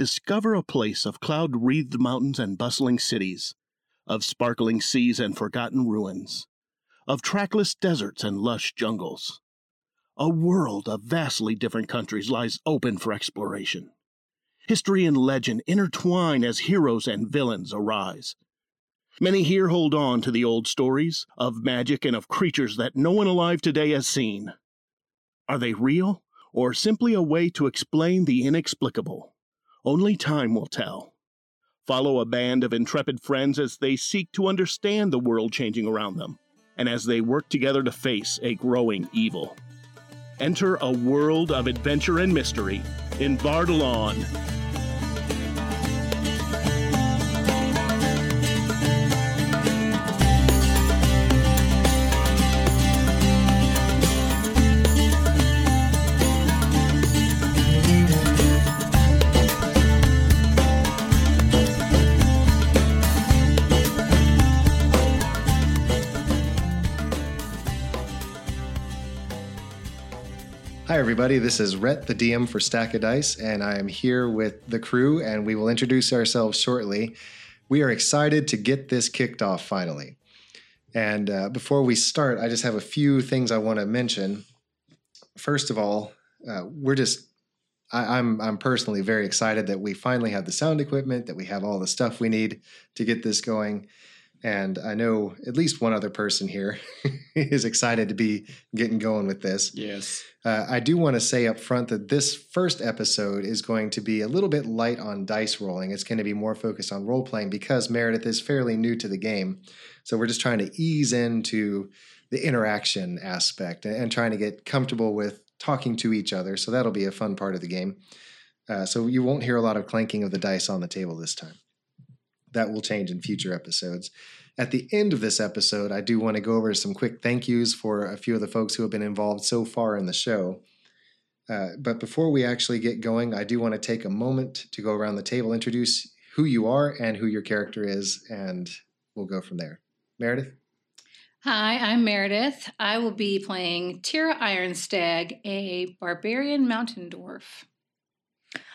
discover a place of cloud wreathed mountains and bustling cities, of sparkling seas and forgotten ruins, of trackless deserts and lush jungles. A world of vastly different countries lies open for exploration. History and legend intertwine as heroes and villains arise. Many here hold on to the old stories of magic and of creatures that no one alive today has seen. Are they real, or simply a way to explain the inexplicable? Only time will tell. Follow a band of intrepid friends as they seek to understand the world changing around them, and as they work together to face a growing evil. Enter a world of adventure and mystery in Vardalon. Everybody. This is Rhett, the DM for Stack of Dice, and I am here with the crew, and we will introduce ourselves shortly. We are excited to get this kicked off finally. And uh, before we start, I just have a few things I want to mention. First of all, uh, we're just I, I'm I'm personally very excited that we finally have the sound equipment, that we have all the stuff we need to get this going. And I know at least one other person here is excited to be getting going with this. Yes. Uh, I do want to say up front that this first episode is going to be a little bit light on dice rolling. It's going to be more focused on role playing because Meredith is fairly new to the game. So we're just trying to ease into the interaction aspect and, trying to get comfortable with talking to each other. So that'll be a fun part of the game. Uh, so you won't hear a lot of clanking of the dice on the table this time. That will change in future episodes. At the end of this episode, I do want to go over some quick thank yous for a few of the folks who have been involved so far in the show. Uh, but before we actually get going, I do want to take a moment to go around the table, introduce who you are and who your character is, and we'll go from there. Meredith? Hi, I'm Meredith. I will be playing Tira Ironstag, a barbarian mountain dwarf.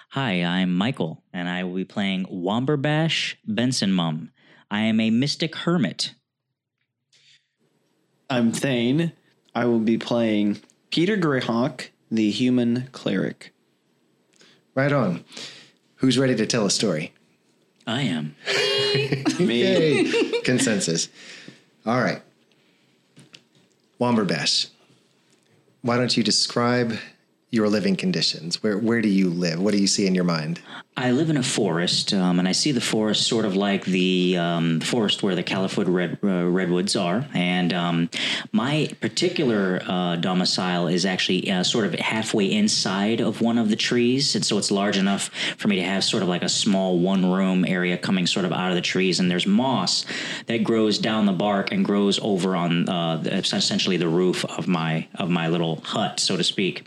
Hi, I'm Michael, and I will be playing Womberbash Benson Mum. I am a mystic hermit. I'm Thane. I will be playing Peter Greyhawk, the human cleric. Right on. Who's ready to tell a story? I am. Me. Yay! Consensus. All right. Womberbash, why don't you describe your living conditions? Where where do you live? What do you see in your mind? I live in a forest, um, and I see the forest sort of like the um, forest where the California red, uh, redwoods are. And um, my particular uh, domicile is actually uh, sort of halfway inside of one of the trees, and so it's large enough for me to have sort of like a small one-room area coming sort of out of the trees. And there's moss that grows down the bark and grows over on uh, the, essentially the roof of my of my little hut, so to speak.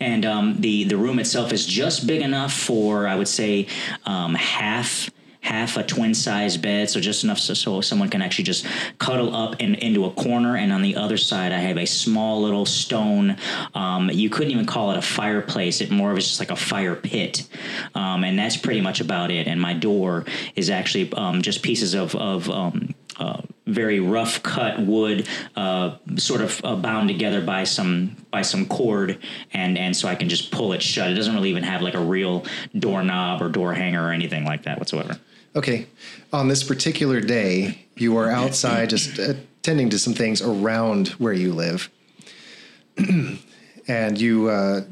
And um, the the room itself is just big enough for I would say um, half half a twin size bed, so just enough so, so someone can actually just cuddle up in, into a corner. And on the other side, I have a small little stone. Um, you couldn't even call it a fireplace; it more of is just like a fire pit, um, and that's pretty much about it. And my door is actually um, just pieces of of um, uh, very rough cut wood, uh, sort of uh, bound together by some by some cord, and and so I can just pull it shut. It doesn't really even have like a real doorknob or door hanger or anything like that whatsoever. Okay. On this particular day, you are outside just attending to some things around where you live. and you uh,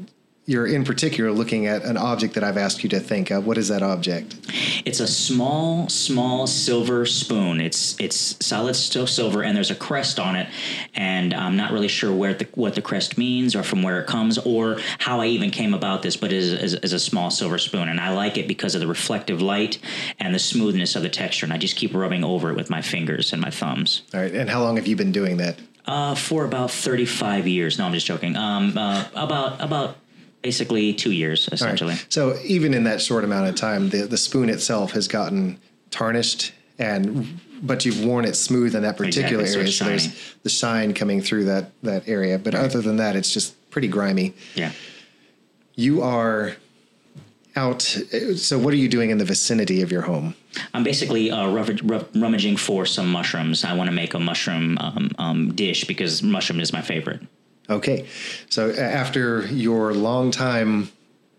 you're in particular looking at an object that I've asked you to think of. What is that object? It's a small, small silver spoon. It's it's solid still silver, and there's a crest on it. And I'm not really sure where the, what the crest means, or from where it comes, or how I even came about this. But it is, is, is a small silver spoon, and I like it because of the reflective light and the smoothness of the texture. And I just keep rubbing over it with my fingers and my thumbs. All right. And how long have you been doing that? Uh, for about 35 years. No, I'm just joking. Um, uh, about about basically two years All right. essentially. So even in that short amount of time, the the spoon itself has gotten tarnished and but you've worn it smooth in that particular Exactly, area. So there's the shine coming through that that area. But other than that, it's just pretty grimy. Yeah. You are out. So, what are you doing in the vicinity of your home? I'm basically uh, rummaging for some mushrooms. I want to make a mushroom um, um, dish because mushroom is my favorite. Okay, so after your long time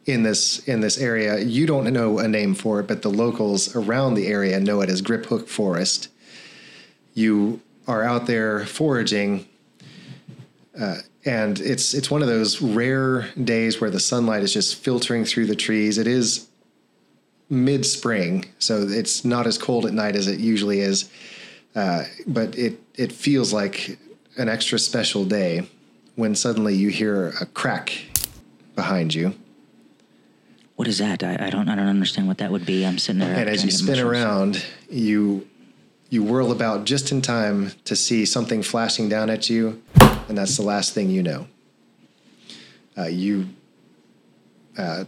in this in this area, you don't know a name for it, but the locals around the area know it as Grip Hook Forest. You are out there foraging, uh, and it's it's one of those rare days where the sunlight is just filtering through the trees. It is mid spring, so it's not as cold at night as it usually is, uh, but it it feels like an extra special day when suddenly you hear a crack behind you. What is that? I, I don't. I don't understand what that would be. I'm sitting there. And as you spin around, you you whirl about just in time to see something flashing down at you, and that's the last thing you know. Uh, you uh,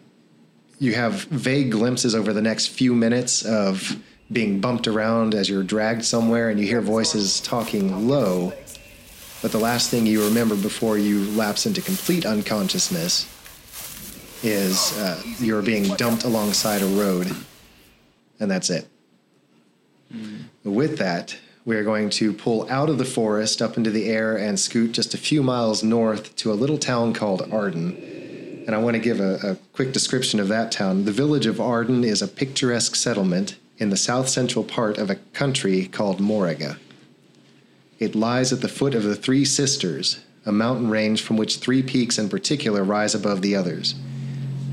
you have vague glimpses over the next few minutes of being bumped around as you're dragged somewhere, and you hear voices talking low. But the last thing you remember before you lapse into complete unconsciousness is uh, you're being dumped alongside a road, and that's it. With that, we are going to pull out of the forest up into the air and scoot just a few miles north to a little town called Arden. And I want to give a, a quick description of that town. The village of Arden is a picturesque settlement in the south central part of a country called Moraga. It lies at the foot of the Three Sisters, a mountain range from which three peaks in particular rise above the others.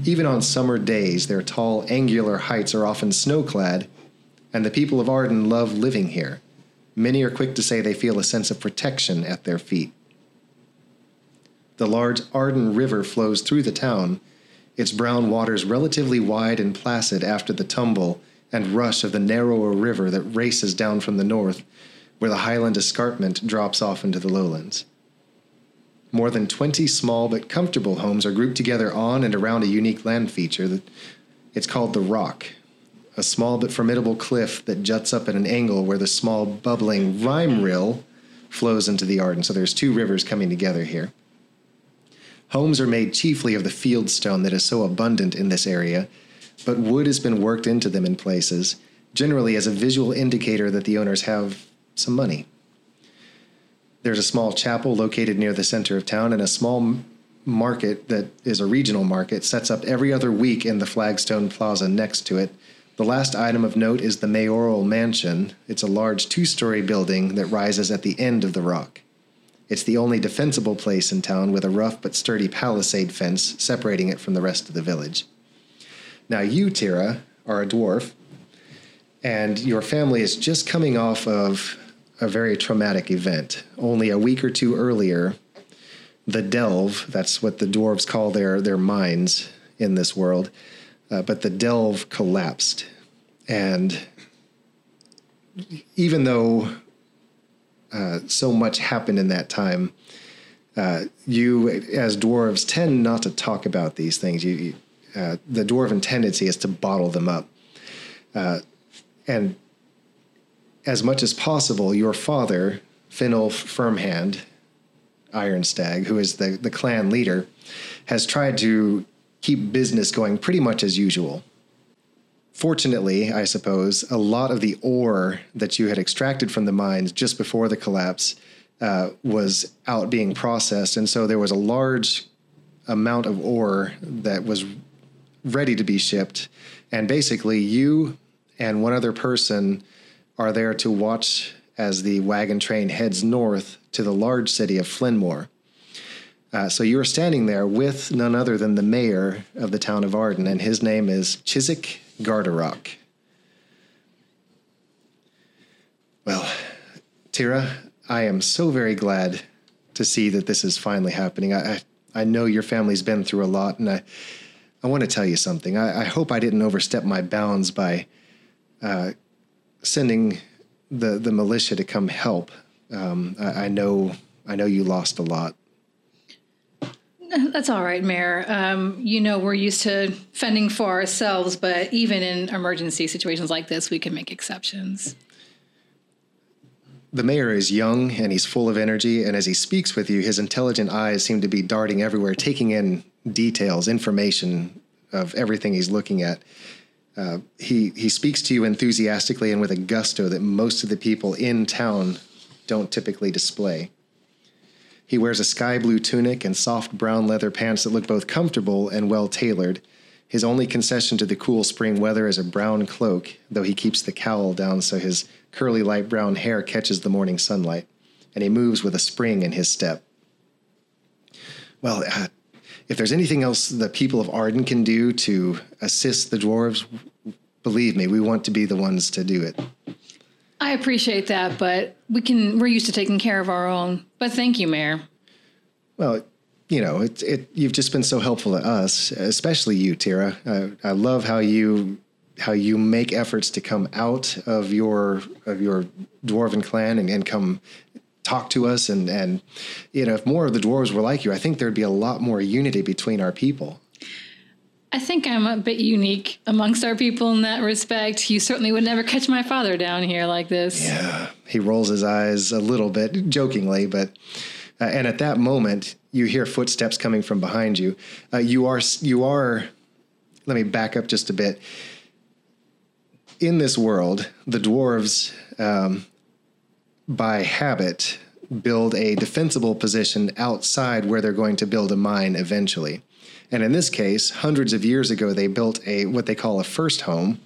Even on summer days, their tall, angular heights are often snow clad, and the people of Arden love living here. Many are quick to say they feel a sense of protection at their feet. The large Arden River flows through the town, its brown waters relatively wide and placid after the tumble and rush of the narrower river that races down from the north, where the highland escarpment drops off into the lowlands. More than 20 small but comfortable homes are grouped together on and around a unique land feature that it's called the Rock, a small but formidable cliff that juts up at an angle where the small bubbling Rhyme Rill flows into the Arden. So there's two rivers coming together here. Homes are made chiefly of the fieldstone that is so abundant in this area, but wood has been worked into them in places, generally as a visual indicator that the owners have some money. There's a small chapel located near the center of town, and a small market that is a regional market sets up every other week in the Flagstone Plaza next to it. The last item of note is the mayoral mansion. It's a large two story building that rises at the end of the rock. It's the only defensible place in town with a rough but sturdy palisade fence separating it from the rest of the village. Now, you, Tira, are a dwarf, and your family is just coming off of a very traumatic event. Only a week or two earlier, the delve, that's what the dwarves call their, their mines in this world, uh, but the delve collapsed. And even though uh, so much happened in that time, uh, you, as dwarves, tend not to talk about these things. You, you uh, the dwarven tendency is to bottle them up. Uh, and as much as possible, your father, Finolf Firmhand, Ironstag, who is the, the clan leader, has tried to keep business going pretty much as usual. Fortunately, I suppose, a lot of the ore that you had extracted from the mines just before the collapse uh, was out being processed. And so there was a large amount of ore that was ready to be shipped. And basically, you and one other person are there to watch as the wagon train heads north to the large city of Flinmore. Uh, so you are standing there with none other than the mayor of the town of Arden, and his name is Chiswick Gardarock. Well, Tira, I am so very glad to see that this is finally happening. I, I, I know your family's been through a lot, and I, I want to tell you something. I, I hope I didn't overstep my bounds by uh, sending the the militia to come help. Um, I, I know I know you lost a lot. That's all right, Mayor. Um, you know, we're used to fending for ourselves, but even in emergency situations like this, we can make exceptions. The mayor is young and he's full of energy, and as he speaks with you, his intelligent eyes seem to be darting everywhere, taking in details, information of everything he's looking at. Uh, he he speaks to you enthusiastically and with a gusto that most of the people in town don't typically display. He wears a sky blue tunic and soft brown leather pants that look both comfortable and well tailored. His only concession to the cool spring weather is a brown cloak, though he keeps the cowl down so his curly light brown hair catches the morning sunlight, and he moves with a spring in his step. Well, uh, if there's anything else the people of Arden can do to assist the dwarves, believe me, we want to be the ones to do it. I appreciate that, but we can. We're used to taking care of our own. But thank you, Mayor. Well, you know, it, it you've just been so helpful to us, especially you, Tira. I, I love how you how you make efforts to come out of your of your dwarven clan and, and come talk to us and and you know if more of the dwarves were like you i think there'd be a lot more unity between our people I think I'm a bit unique amongst our people in that respect. You certainly would never catch my father down here like this. Yeah, he rolls his eyes a little bit jokingly, but uh, and at that moment you hear footsteps coming from behind you. Uh, you are you are. Let me back up just a bit. In this world, the dwarves, um, by habit, build a defensible position outside where they're going to build a mine eventually. And in this case, hundreds of years ago, they built a what they call a first home,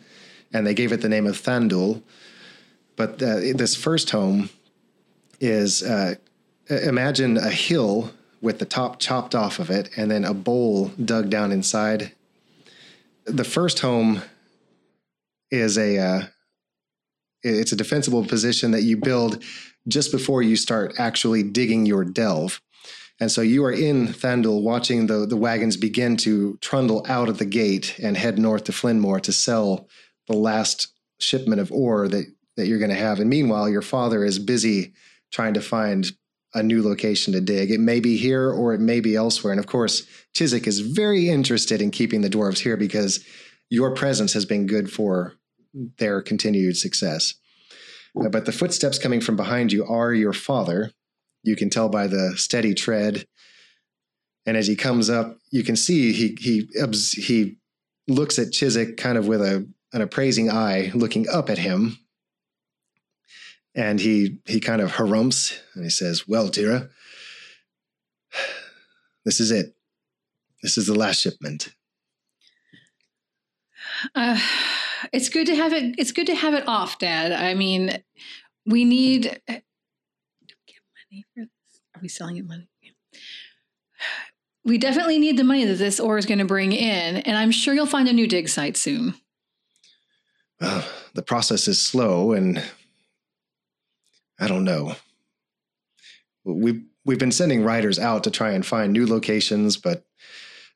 and they gave it the name of Thandul. But uh, this first home is uh, imagine a hill with the top chopped off of it, and then a bowl dug down inside. The first home is a uh, it's a defensible position that you build just before you start actually digging your delve. And so you are in Thandul watching the, the wagons begin to trundle out of the gate and head north to Flynnmore to sell the last shipment of ore that, that you're going to have. And meanwhile, your father is busy trying to find a new location to dig. It may be here or it may be elsewhere. And of course, Chiswick is very interested in keeping the dwarves here because your presence has been good for their continued success. Uh, but the footsteps coming from behind you are your father, you can tell by the steady tread. And as he comes up, you can see he he he looks at Chiswick kind of with a an appraising eye, looking up at him. And he he kind of harumphs and he says, "Well, Tira, this is it. This is the last shipment." Uh, it's good to have it. It's good to have it off, Dad. I mean, we need Get money for this? Are we selling it money? We definitely need the money that this ore is going to bring in, and I'm sure you'll find a new dig site soon. Well, the process is slow, and I don't know. We've we've been sending riders out to try and find new locations, but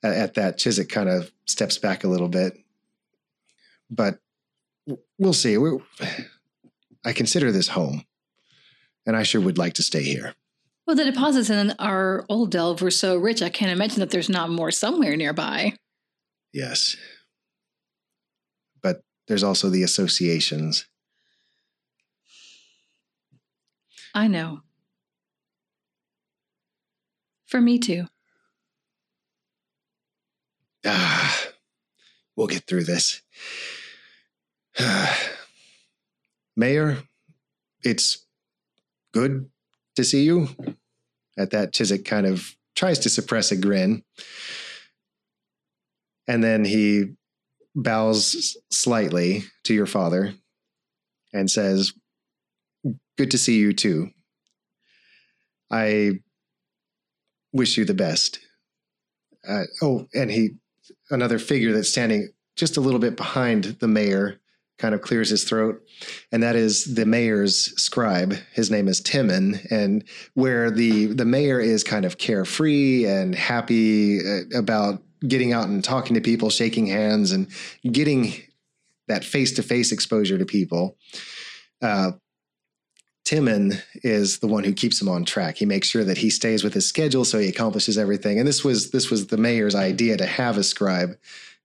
at that, Chiswick kind of steps back a little bit. But we'll see. we I consider this home and I sure would like to stay here. Well, the deposits in our old delve were so rich, I can't imagine that there's not more somewhere nearby. Yes. But there's also the associations. I know. For me too. Ah, we'll get through this. Mayor, it's good to see you. At that, Chiswick kind of tries to suppress a grin. And then he bows slightly to your father and says, Good to see you too. I wish you the best. Uh, oh, and he, another figure that's standing just a little bit behind the mayor, kind of clears his throat, and that is the mayor's scribe. His name is Timon, and where the the mayor is kind of carefree and happy uh, about getting out and talking to people, shaking hands, and getting that face to face exposure to people. Uh, Timon is the one who keeps him on track. He makes sure that he stays with his schedule so he accomplishes everything. And this was this was the mayor's idea to have a scribe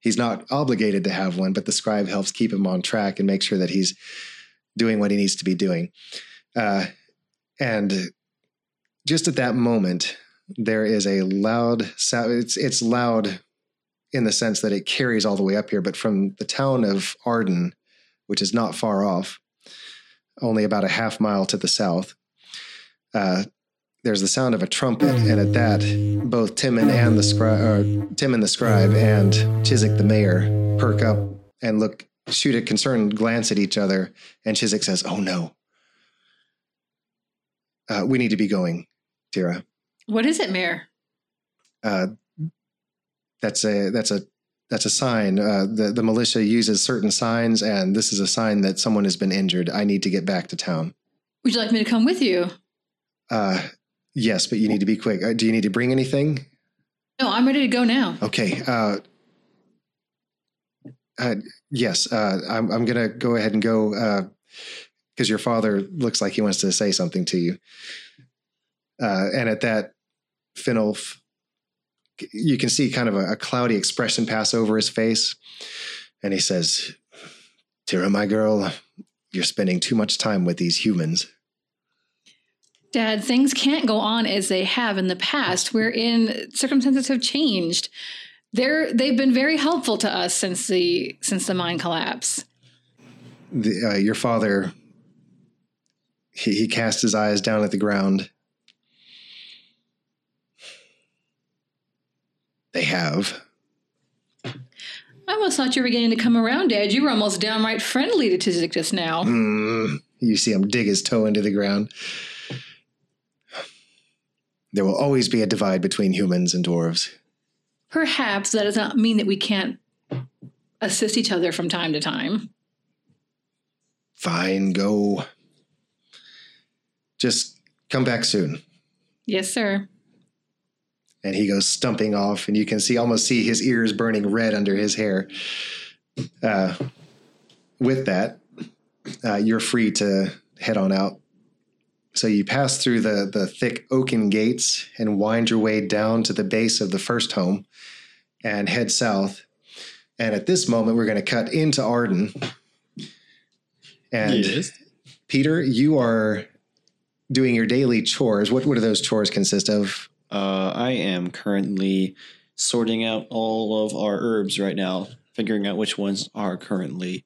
he's not obligated to have one, but the scribe helps keep him on track and make sure that he's doing what he needs to be doing. Uh, and just at that moment, there is a loud sound. It's it's loud in the sense that it carries all the way up here, but from the town of Arden, which is not far off, only about a half mile to the south, uh, there's the sound of a trumpet, and at that, both Timon and the scribe, or Timon the scribe, and Chiswick the mayor perk up and look, shoot a concerned glance at each other. And Chiswick says, "Oh no, uh, we need to be going, Tira. What is it, Mayor? Uh, that's a that's a that's a sign. Uh, the the militia uses certain signs, and this is a sign that someone has been injured. I need to get back to town. Would you like me to come with you? Uh, yes, but you need to be quick. Uh, do you need to bring anything? No, I'm ready to go now. Okay. Uh, uh, yes, uh, I'm, I'm going to go ahead and go because your father looks like he wants to say something to you. Uh, and at that, Finolf, you can see kind of a, a, cloudy expression pass over his face. And he says, Tira, my girl, you're spending too much time with these humans. Dad, things can't go on as they have in the past, wherein circumstances have changed. They're they've been very helpful to us since the since the mine collapse. The, uh, your father, he, he cast his eyes down at the ground. They have. I almost thought you were beginning to come around, Dad. You were almost downright friendly to Chiswick just now. Mm, you see him dig his toe into the ground. There will always be a divide between humans and dwarves. Perhaps that does not mean that we can't assist each other from time to time. Fine, go. Just come back soon. Yes, sir. And he goes stumping off, and you can see almost see his ears burning red under his hair. Uh, with that, uh, you're free to head on out so you pass through the, the thick oaken gates and wind your way down to the base of the first home and head south. And at this moment, we're going to cut into Arden. And yes. Peter, you are doing your daily chores. What, what do those chores consist of? Uh, I am currently sorting out all of our herbs right now, figuring out which ones are currently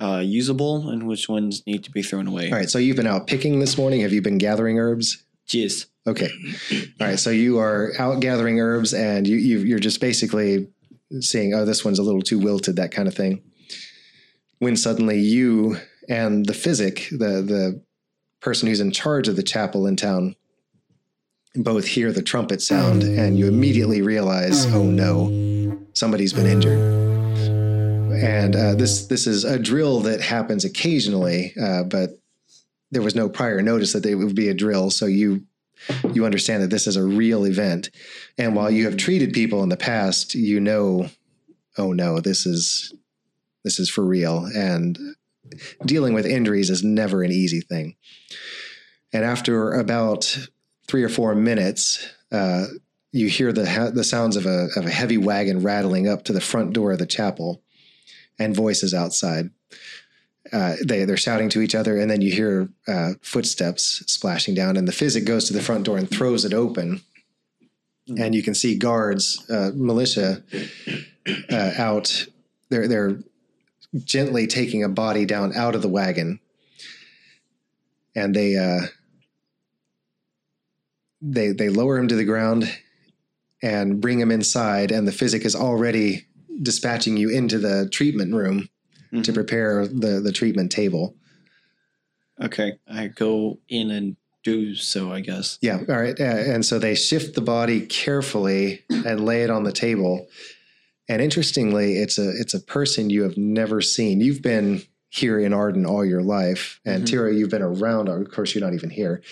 uh, usable and which ones need to be thrown away. All right. So you've been out picking this morning. Have you been gathering herbs? Yes. Okay. All right. So you are out gathering herbs, and you, you are just basically seeing, oh, this one's a little too wilted, that kind of thing. When suddenly you and the physic, the the person who's in charge of the chapel in town, both hear the trumpet sound, and you immediately realize, oh no, somebody's been injured and uh, this this is a drill that happens occasionally, uh, but there was no prior notice that it would be a drill, so you you understand that this is a real event. And while you have treated people in the past, you know, oh no, this is this is for real, and dealing with injuries is never an easy thing. And after about three or four minutes, uh, you hear the the sounds of a of a heavy wagon rattling up to the front door of the chapel and voices outside. Uh, they they're shouting to each other, and then you hear uh, footsteps splashing down, and the physic goes to the front door and throws it open, mm-hmm. and you can see guards, uh, militia, uh, out. They're they're gently taking a body down out of the wagon, and they uh, they they lower him to the ground and bring him inside, and the physic is already dispatching you into the treatment room mm-hmm. to prepare the the treatment table. Okay, I go in and do so, I guess. Yeah, all right. Uh, and so they shift the body carefully and lay it on the table. And interestingly, it's a it's a person you have never seen. You've been here in Arden all your life, and mm-hmm. Tira, you've been around. Of course, you're not even here,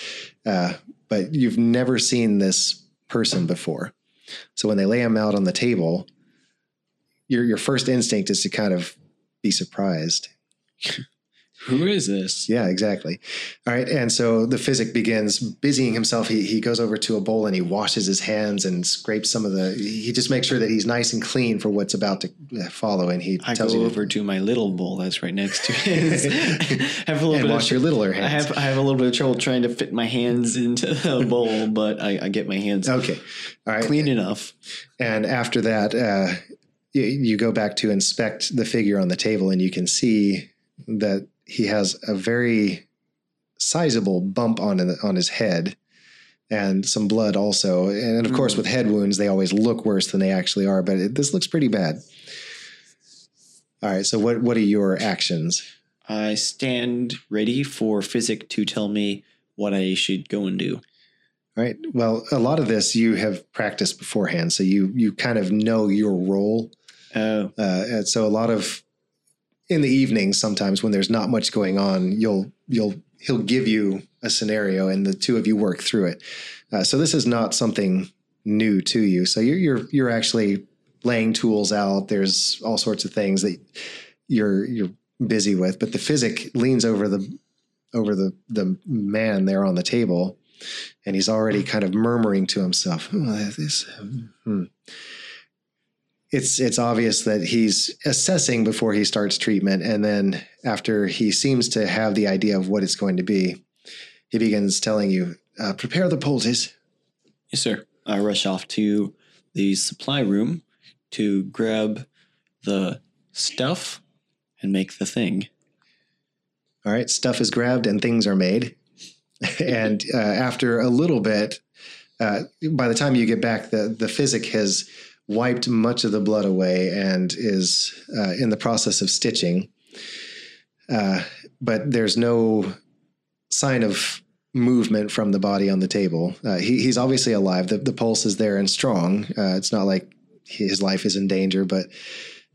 uh, but you've never seen this person before. So when they lay him out on the table, your your first instinct is to kind of be surprised. Who is this? Yeah, exactly. All right. And so the physic begins busying himself. He, he goes over to a bowl and he washes his hands and scrapes some of the. He just makes sure that he's nice and clean for what's about to uh, follow. And he I tells go you over to my little bowl that's right next to his. I have a little and bit wash of, your littler hands. I have I have a little bit of trouble trying to fit my hands into the bowl, but I, I get my hands okay. All right. clean enough. And after that, uh, you, go back to inspect the figure on the table, and you can see that he has a very sizable bump on on his head, and some blood also. And of course, Mm. with head wounds, they always look worse than they actually are. But it, this looks pretty bad. All right. So what what are your actions? I stand ready for Physic to tell me what I should go and do. All right. Well, a lot of this you have practiced beforehand, so you you kind of know your role. Oh, Uh, and so a lot of in the evenings, sometimes when there's not much going on, you'll you'll he'll give you a scenario, and the two of you work through it. Uh, so this is not something new to you. So you're you're you're actually laying tools out. There's all sorts of things that you're you're busy with. But the physic leans over the over the the man there on the table, and he's already kind of murmuring to himself, oh, "This." Hmm it's it's obvious that he's assessing before he starts treatment and then after he seems to have the idea of what it's going to be he begins telling you uh, prepare the poultice yes, sir. I rush off to the supply room to grab the stuff and make the thing. all right stuff is grabbed and things are made and uh, after a little bit uh, by the time you get back the the physic has wiped much of the blood away and is uh, in the process of stitching uh, but there's no sign of movement from the body on the table. Uh, he, he's obviously alive. The, the pulse is there and strong. Uh, it's not like his life is in danger, but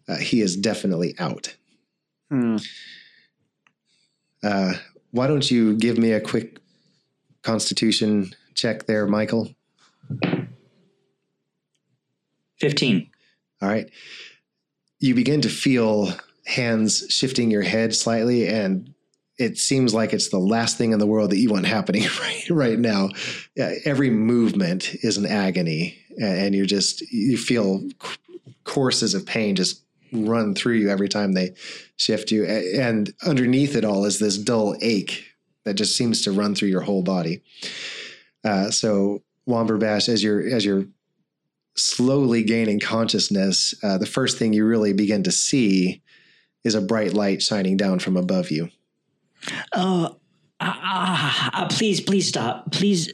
uh, he is definitely out. Hmm. Uh, why don't you give me a quick constitution check there, Michael? 15. All right. You begin to feel hands shifting your head slightly, and it seems like it's the last thing in the world that you want happening right, right now. Every movement is an agony, and you're just, you feel courses of pain just run through you every time they shift you. And underneath it all is this dull ache that just seems to run through your whole body. Uh, so, Womberbash, as you're, as you're slowly gaining consciousness, uh, the first thing you really begin to see is a bright light shining down from above you. Oh, ah, ah, please, please stop. Please,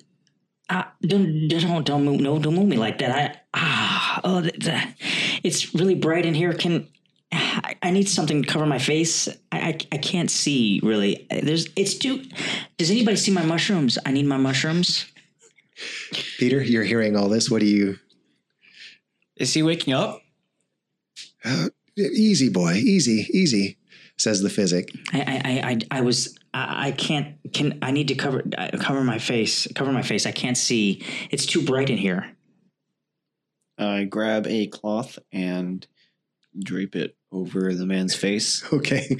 don't, don't, don't move. No, don't move me like that. I, ah, oh, th- th- it's really bright in here. Can I, I need something to cover my face? I, I, I can't see really. There's, it's too. Does anybody see my mushrooms? I need my mushrooms. Peter, you're hearing all this. What do you? Is he waking up? Uh, easy, boy, easy, easy, says the physic. I, I, I, I, I was. I, I can't. Can I need to cover uh, cover my face? Cover my face. I can't see. It's too bright in here. I grab a cloth and drape it over the man's face. Okay,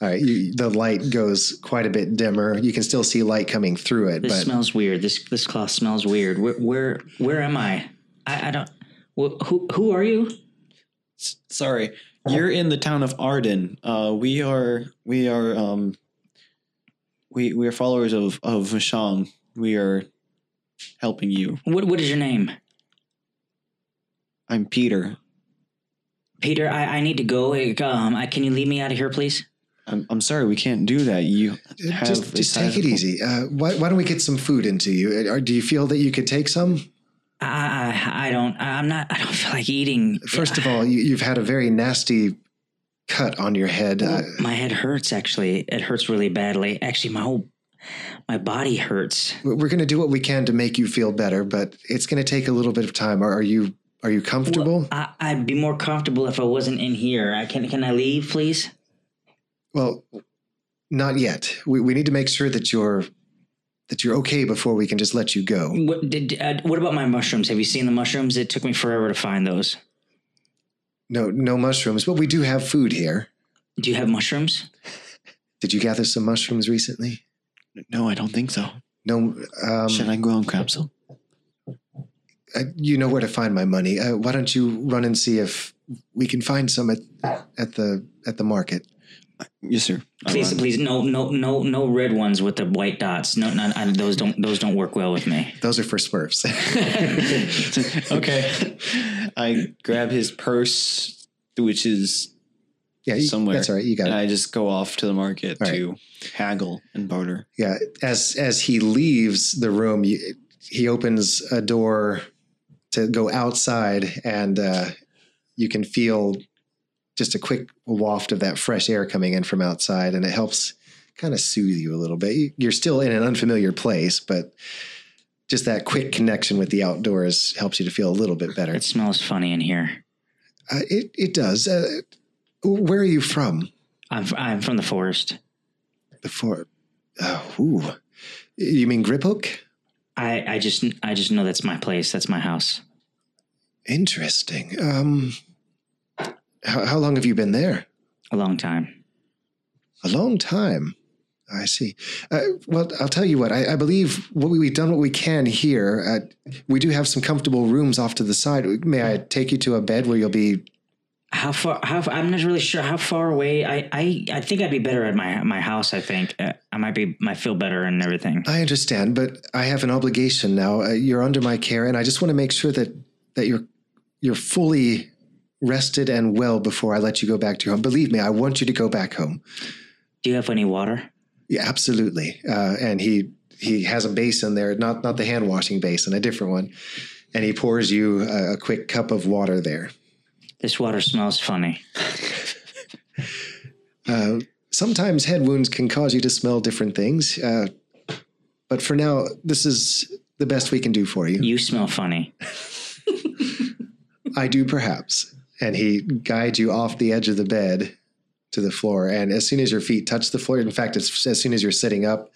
all right. You, the light goes quite a bit dimmer. You can still see light coming through it, This but smells weird. This this cloth smells weird. Where where where am I? I, I don't. Wh- who who are you? S- Sorry, you're in the town of Arden. Uh, we are we are um we we are followers of of Vashang. We are helping you. What what is your name? I'm Peter. Peter. I, I need to go. Um, I, can you leave me out of here, please? I'm I'm sorry, we can't do that. You Uh, have just just take it easy. Uh, why, why don't we get some food into you? Uh, Do you feel that you could take some? I I, don't. I'm not. I don't feel like eating. First of all, you, you've had a very nasty cut on your head. Uh, my head hurts. Actually, it hurts really badly. Actually, my whole my body hurts. we're going to do what we can to make you feel better, but it's going to take a little bit of time. Are, are you are you comfortable? I, I'd be more comfortable if I wasn't in here. I can can I leave, please? Well, not yet. We, we need to make sure that you're that you're okay before we can just let you go. What did? Uh, what about my mushrooms? Have you seen the mushrooms? It took me forever to find those. No, no mushrooms, but we do have food here. Do you have mushrooms? Did you gather some mushrooms recently? No, I don't think so. No. Um, Should I go on Crapsel? uh, you know where to find my money. Uh, why don't you run and see if we can find some at at the at the market? Yes, sir. I'll Please, run. please, no, no, no, no red ones with the white dots. No, no, I, those don't, those don't work well with me. Those are for Smurfs. okay. I grab his purse, which is yeah, you, somewhere. That's all right. You got and it. I just go off to the market All right. to haggle and barter. Yeah. As as he leaves the room, you, he opens a door to go outside, and uh, you can feel just a quick waft of that fresh air coming in from outside, and it helps kind of soothe you a little bit. You- You're still in an unfamiliar place, but just that quick connection with the outdoors helps you to feel a little bit better. It smells funny in here. Uh, it it does. Uh, where are you from? I'm, I'm from the forest. The forest. Uh, ooh. You mean Griphook? I, I just, I just know that's my place. That's my house. Interesting. Um, how, how long have you been there? A long time. A long time. I see. Uh, well, I'll tell you what. I, I believe what we, we've done what we can here. Uh, we do have some comfortable rooms off to the side. May I take you to a bed where you'll be? How far? How I'm not really sure how far away. I, I, I think I'd be better at my my house. I think uh, I might be, might feel better and everything. I understand, but I have an obligation now. Uh, you're under my care, and I just want to make sure that that you're you're fully rested and well before I let you go back to your home. Believe me, I want you to go back home. Do you have any water? Yeah, absolutely. Uh, and he he has a basin there, not not the hand washing basin, a different one, and he pours you a, a quick cup of water there. This water smells funny. Uh, sometimes head wounds can cause you to smell different things, uh, but for now, this is the best we can do for you. You smell funny. I do perhaps. And he guides you off the edge of the bed to the floor. And as soon as your feet touch the floor, in fact, it's, as soon as you're sitting up,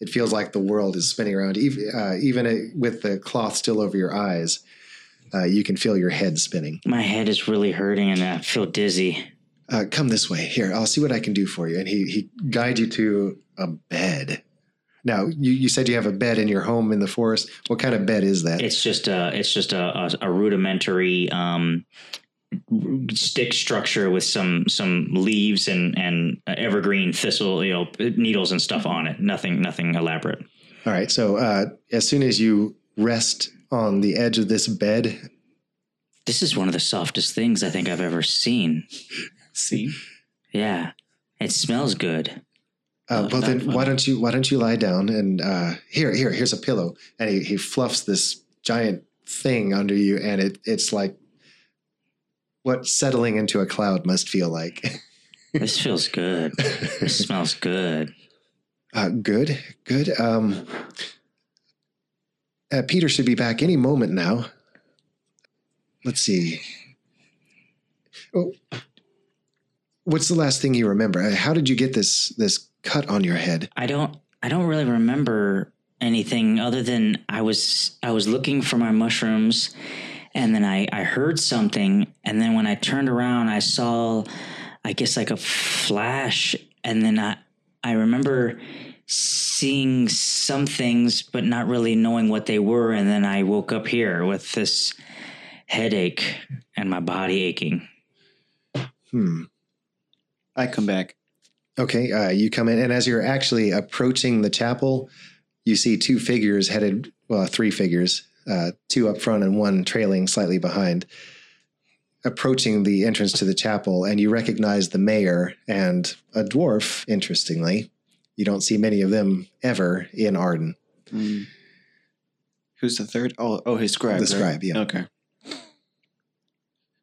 it feels like the world is spinning around. Even, uh, even uh, with the cloth still over your eyes, uh, you can feel your head spinning. My head is really hurting and I feel dizzy. Uh, come this way. Here, I'll see what I can do for you. And he, he guides you to a bed. Now, you, you said you have a bed in your home in the forest. What kind of bed is that? It's just a, it's just a, a, a rudimentary um, stick structure with some some leaves and and evergreen thistle, you know, needles and stuff on it. Nothing nothing elaborate. All right. So uh, as soon as you rest on the edge of this bed, This is one of the softest things I think I've ever seen. See? Yeah, it smells good. uh, well not then fun. why don't you why don't you lie down and uh, here here here's a pillow and he, he fluffs this giant thing under you and it it's like what settling into a cloud must feel like. This feels good. This smells good. Uh, good, good. Um, uh, Peter should be back any moment now. Let's see. Oh, what's the last thing you remember? Uh, How did you get this this cut on your head? I don't I don't really remember anything other than I was I was looking for my mushrooms and then I, I heard something and then when I turned around I saw I guess like a flash and then I I remember seeing some things but not really knowing what they were and then I woke up here with this headache and my body aching. Hmm. I come back. Okay, uh, you come in, and as you're actually approaching the chapel, you see two figures headed, well, three figures, uh, two up front and one trailing slightly behind, approaching the entrance to the chapel, and you recognize the mayor and a dwarf, interestingly. You don't see many of them ever in Arden. Mm. Who's the third? Oh, oh, his scribe. The right? scribe, yeah. Okay.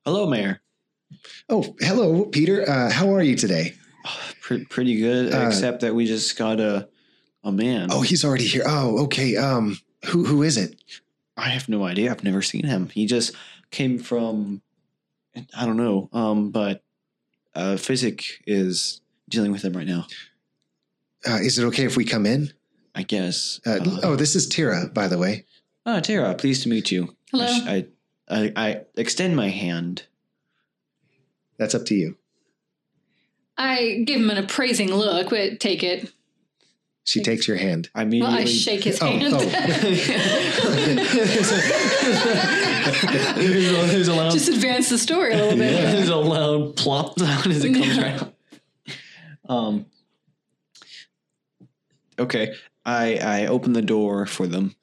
Hello, Mayor. Oh, hello, Peter. Uh, how are you today? Pre- pretty good, Uh, except that we just got a a man. Oh, he's already here. Oh, okay. Um, who who is it? I have no idea. I've never seen him. He just came from I don't know. Um, but uh, Physic is dealing with him right now. Uh, is it okay if we come in? I guess. Uh, Uh, oh, this is Tira, by the way. Ah, Tara, pleased to meet you. Hello. I, sh- I, I, I extend my hand. That's up to you. I give him an appraising look, but take it. She takes your hand. I Well. I shake his Oh, hand. oh. there's, a, there's a loud, Just advance the story a little bit. there's a loud plop sound as it comes right out. Um. Okay, I I open the door for them.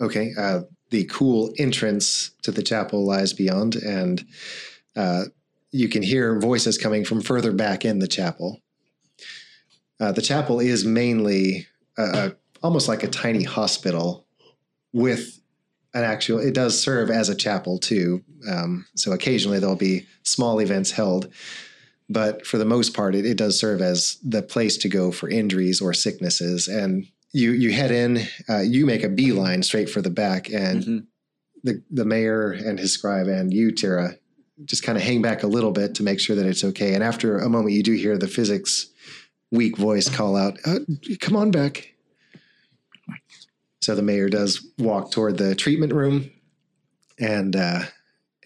Okay. Uh, the cool entrance to the chapel lies beyond, and uh, you can hear voices coming from further back in the chapel. Uh, the chapel is mainly uh, almost like a tiny hospital with an actual, it does serve as a chapel too. Um, so occasionally there'll be small events held. But for the most part, it, it does serve as the place to go for injuries or sicknesses. And you you head in, uh, you make a beeline straight for the back, and Mhm. the the mayor and his scribe and you, Tira, just kind of hang back a little bit to make sure that it's okay. And after a moment, you do hear the physic's weak voice call out, uh, "Come on back." So the mayor does walk toward the treatment room, and uh,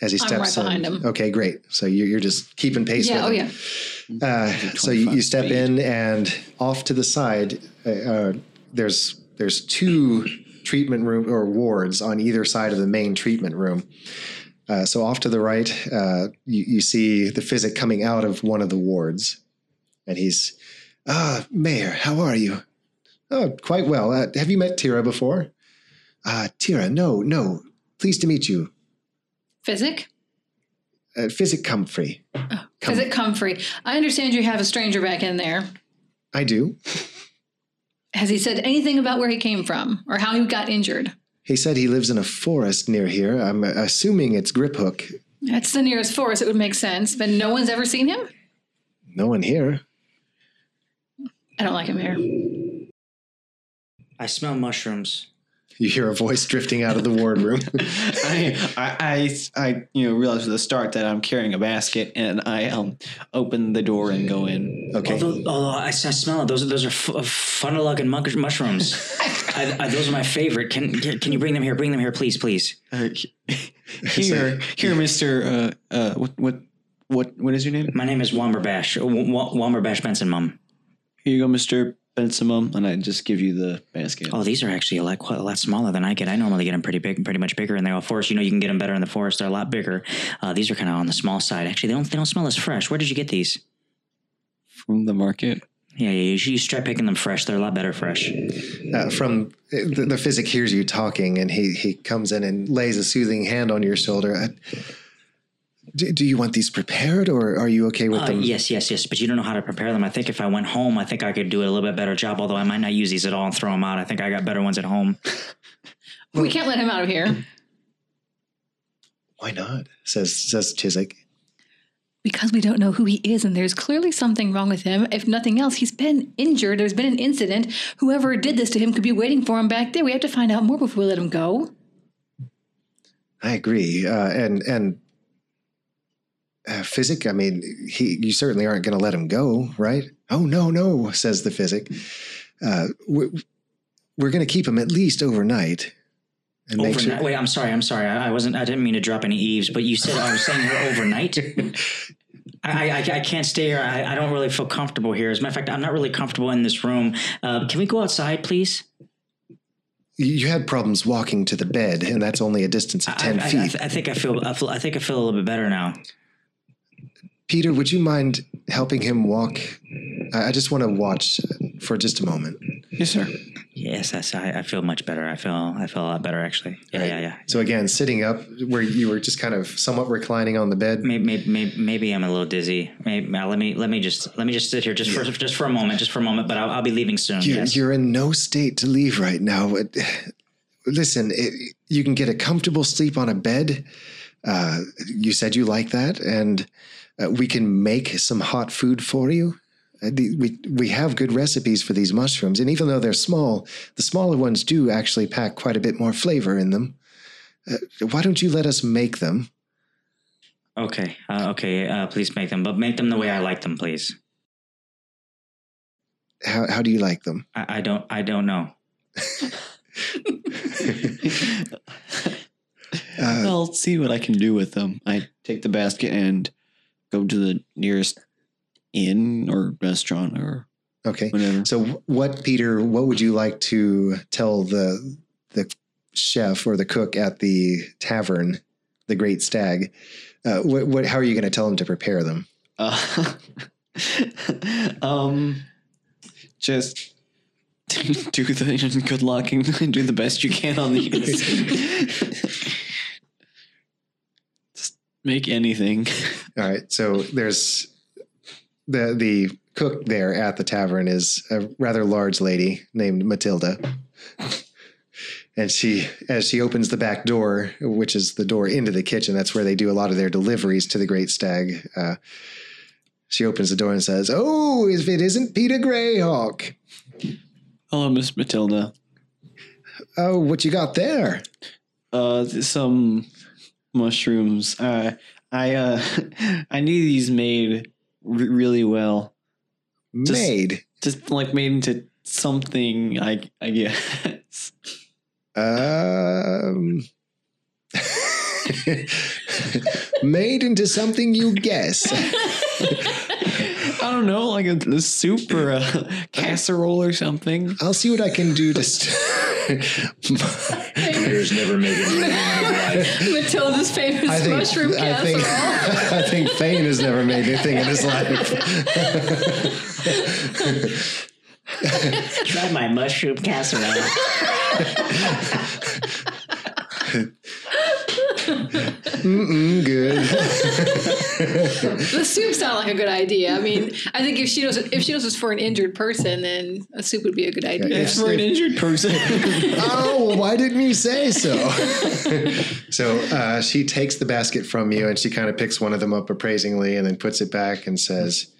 as he I'm steps right in, him. okay, great. So you're, you're just keeping pace. Yeah, with oh him. yeah. Uh, so you, you step in, and off to the side, uh, uh, there's there's two treatment room or wards on either side of the main treatment room. Uh, so off to the right, uh, you, you see the physic coming out of one of the wards, and he's, ah, Mayor, how are you? Oh, quite well. Uh, have you met Tira before? Uh, Tira, no, no. Pleased to meet you. Physic? Uh, Physic Comfrey. Come- Physic Comfrey. I understand you have a stranger back in there. I do. Has he said anything about where he came from or how he got injured? He said he lives in a forest near here. I'm assuming it's Griphook. That's the nearest forest. It would make sense, but no one's ever seen him. No one here. I don't like him here. I smell mushrooms. You hear a voice drifting out of the ward room. I, I, I, I, you know, realize at the start that I'm carrying a basket, and I um open the door and go in. Okay. Although, although I, I smell it. Those are those are f- funnel looking mush- mushrooms. I, I, those are my favorite. Can can you bring them here? Bring them here, please, please. Uh, here, here, Mister. Uh, uh, what, what, what, what is your name? My name is Womberbash. W- W- Womberbash Benson, Mum. Here you go, Mister Bensimum, and I just give you the basket. Oh, these are actually a lot quite a lot smaller than I get. I normally get them pretty big, pretty much bigger in the forest. You know, you can get them better in the forest. They're a lot bigger. Uh, these are kind of on the small side. Actually, they don't they don't smell as fresh. Where did you get these? From the market. Yeah, yeah. You should, you should try picking them fresh. They're a lot better fresh. Uh, from the, the physic hears you talking, and he he comes in and lays a soothing hand on your shoulder. Uh, do, do you want these prepared, or are you okay with Uh, them? yes, yes, yes. But you don't know how to prepare them. I think if I went home, I think I could do a little bit better job. Although I might not use these at all and throw them out. I think I got better ones at home. we can't let him out of here Why not? Says says Chiswick. because we don't know who he is, and there's clearly something wrong with him. If nothing else, he's been injured. There's been an incident. Whoever did this to him could be waiting for him back there. We have to find out more before we let him go. I agree, uh, and and uh, physic. I mean, he you certainly aren't going to let him go, right? Oh no, no, says the physic. Uh, we're we're going to keep him at least overnight, and Overnight. sure. Wait, I'm sorry. I'm sorry. I, I wasn't. I didn't mean to drop any eaves. But you said I was staying here overnight. I, I, I can't stay here. I, I don't really feel comfortable here. As a matter of fact, I'm not really comfortable in this room. Uh, can we go outside, please? You had problems walking to the bed, and that's only a distance of ten feet. I think I feel, I feel. I think I feel a little bit better now. Peter, would you mind helping him walk? I, I just want to watch for just a moment. Yes, sir. Yes, yes. I, I feel much better. I feel. I feel a lot better actually. Yeah, yeah, yeah. So again, sitting up where you were just kind of somewhat reclining on the bed. Maybe, maybe, maybe, maybe I'm a little dizzy. Maybe, uh, let me, let me just, let me just sit here just for, just for a moment, just for a moment. But I'll, I'll be leaving soon. You're, yes. you're in no state to leave right now. Listen, it, you can get a comfortable sleep on a bed. Uh, you said you like that, and uh, we can make some hot food for you. Uh, the- we we have good recipes for these mushrooms, and even though they're small, the smaller ones do actually pack quite a bit more flavor in them. Uh, why don't you let us make them? Okay. Uh, okay. Uh, please make them, but make them the way I like them, please. How how do you like them? I, I don't. I don't know. Uh, I'll see what I can do with them. I take the basket and go to the nearest inn or restaurant or Okay. whatever. So, what, Peter? What would you like to tell the the chef or the cook at the tavern, the Great Stag? Uh, what, what? How are you going to tell them to prepare them? Uh, um, just do the good luck and do the best you can on these. Make anything. All right. So there's the the cook there at the tavern is a rather large lady named Matilda. And she, as she opens the back door, which is the door into the kitchen, that's where they do a lot of their deliveries to the Great Stag. Uh, she opens the door and says, "Oh, if it isn't Peter Greyhawk, Hello, Miss Matilda. oh, what you got there? Uh, some mushrooms. Uh, I uh, I need these made re- really well. Just- Made? Just like made into something. I I guess. Um, made into something you guess." I don't know, like a, a soup or a casserole or something. I'll see what I can do to. St- Peter's never made anything Matilda's famous I think, mushroom I casserole. think, I think Thane has never made anything in his life. Try my mushroom casserole. Mm-mm, good. the soup sound like a good idea. I mean, I think if she knows if she knows it's for an injured person, then a soup would be a good idea. Yeah. It's for an injured person. oh, well, why didn't you say so? so uh, she takes the basket from you and she kind of picks one of them up appraisingly and then puts it back and says,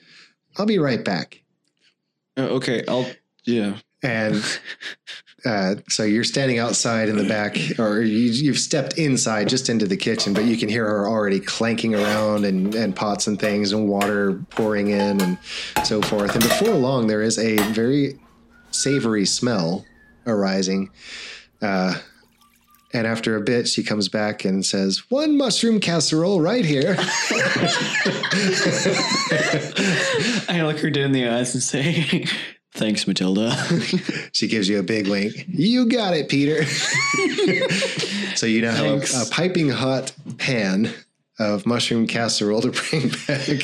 I'll be right back. Uh, okay, I'll. Yeah. And uh, so you're standing outside in the back, or you, you've stepped inside just into the kitchen, but you can hear her already clanking around and, and pots and things and water pouring in and so forth. And before long, there is a very savory smell arising. Uh, and after a bit, she comes back and says, One mushroom casserole right here. I look her dead in the eyes and say, "Thanks, Matilda." She gives you a big wink. You got it, Peter. so you now have a, a piping hot pan of mushroom casserole to bring back.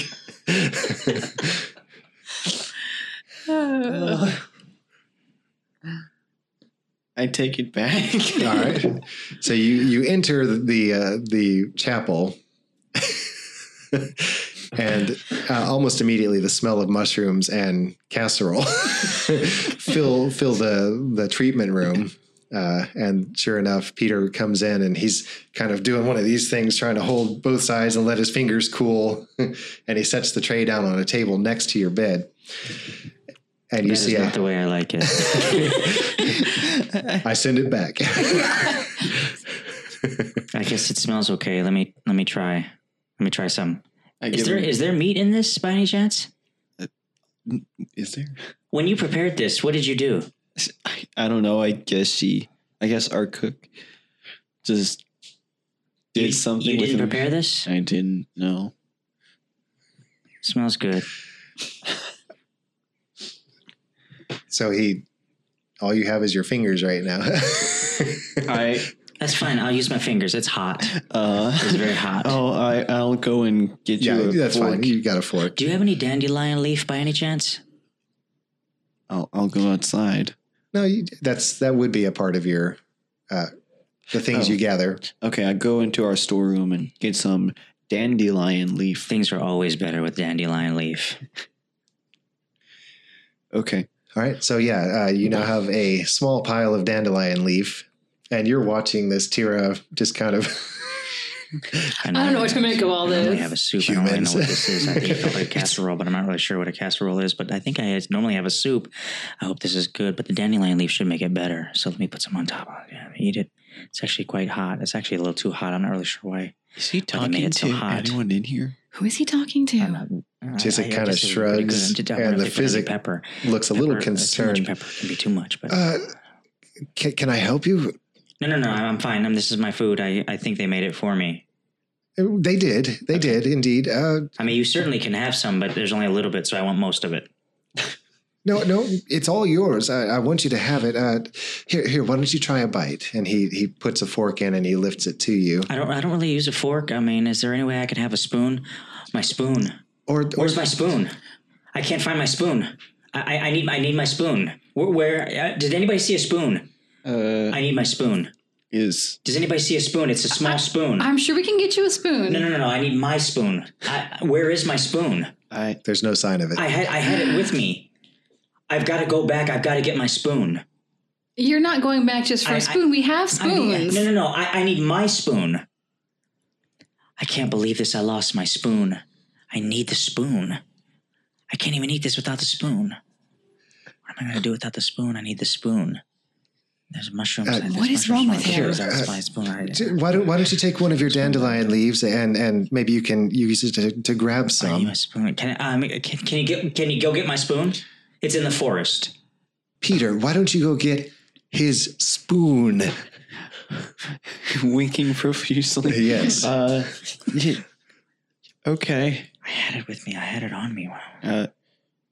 I take it back. All right. So you you enter the uh, the chapel, and uh, almost immediately the smell of mushrooms and casserole fill fill the the treatment room. Uh, and sure enough, Peter comes in and he's kind of doing one of these things, trying to hold both sides and let his fingers cool. and he sets the tray down on a table next to your bed. And you see not the way I like it. I send it back. I guess it smells okay. Let me let me try. Let me try some. I Is give there him- is there meat in this by any chance? Uh, is there? When you prepared this, what did you do? I, I don't know. I guess she. I guess our cook just did you, something. You didn't him. prepare this? I didn't know. Smells good. So he, all you have is your fingers right now. I. That's fine. I'll use my fingers. It's hot. Uh, It's very hot. Oh, I. I'll go and get yeah, you. A that's fork. fine. You got a fork. Do you have any dandelion leaf by any chance? I'll. I'll go outside. No, you, that's that would be a part of your, uh, the things Oh. you gather. Okay, I go into our storeroom and get some dandelion leaf. Things are always better with dandelion leaf. Okay. All right. So yeah, uh, you now have a small pile of dandelion leaf, and you're watching this Tira just kind of. I, I don't know what to make of all this. I normally have a soup. I don't really know what this is. I think it felt like a casserole, but I'm not really sure what a casserole is. But I think I normally have a soup. I hope this is good, but the dandelion leaf should make it better. So let me put some on top of it. Yeah, eat it. It's actually quite hot. It's actually a little too hot. I'm not really sure why. Is he But it made talking it so to hot. anyone in here? Who is he talking to? I'm not, uh, Just it kinda guess it's pretty good. shrugs, just- and the if they put any physic pepper. looks a little Pepper- uh, Too concerned. much pepper can be too much, but Uh, can, can I help you? No, no, no. I'm fine. I'm, this is my food. I, I think they made it for me. They did. They did indeed. Uh, I mean, you certainly can have some, but there's only a little bit, so I want most of it. no, no, it's all yours. I, I want you to have it. Uh, here, here. Why don't you try a bite? And he he puts a fork in and he lifts it to you. I don't. I don't really use a fork. I mean, is there any way I could have a spoon? My spoon. Or, or Where's my spoon? I can't find my spoon. I, I, I need. I need my spoon. Where? where uh, did anybody see a spoon? Uh, I need my spoon. is Does anybody see a spoon? It's a small spoon. I'm sure we can get you a spoon. no, no, no, no. I need my spoon. I, where is my spoon? I there's no sign of it. I had. I had it with me. I've got to go back. I've got to get my spoon. You're not going back just for I- a spoon. we have I need- spoons. no, no, no. I, I need my spoon. I can't believe this. I lost my spoon. I need the spoon. I can't even eat this without the spoon. What am I going to do without the spoon? I need the spoon. There's mushrooms. Uh, there's what is mushrooms wrong with the him? floor. That's my spoon. I- D- Why don't Why don't you take one of your dandelion leaves and and maybe you can use it to, to grab I need some. my spoon. Can, I, um, can, can you get? Can you go get my spoon? It's in the forest. Peter, why don't you go get his spoon? winking profusely. Yes. Uh, yeah. Okay. I had it with me. I had it on me. Wow. Uh,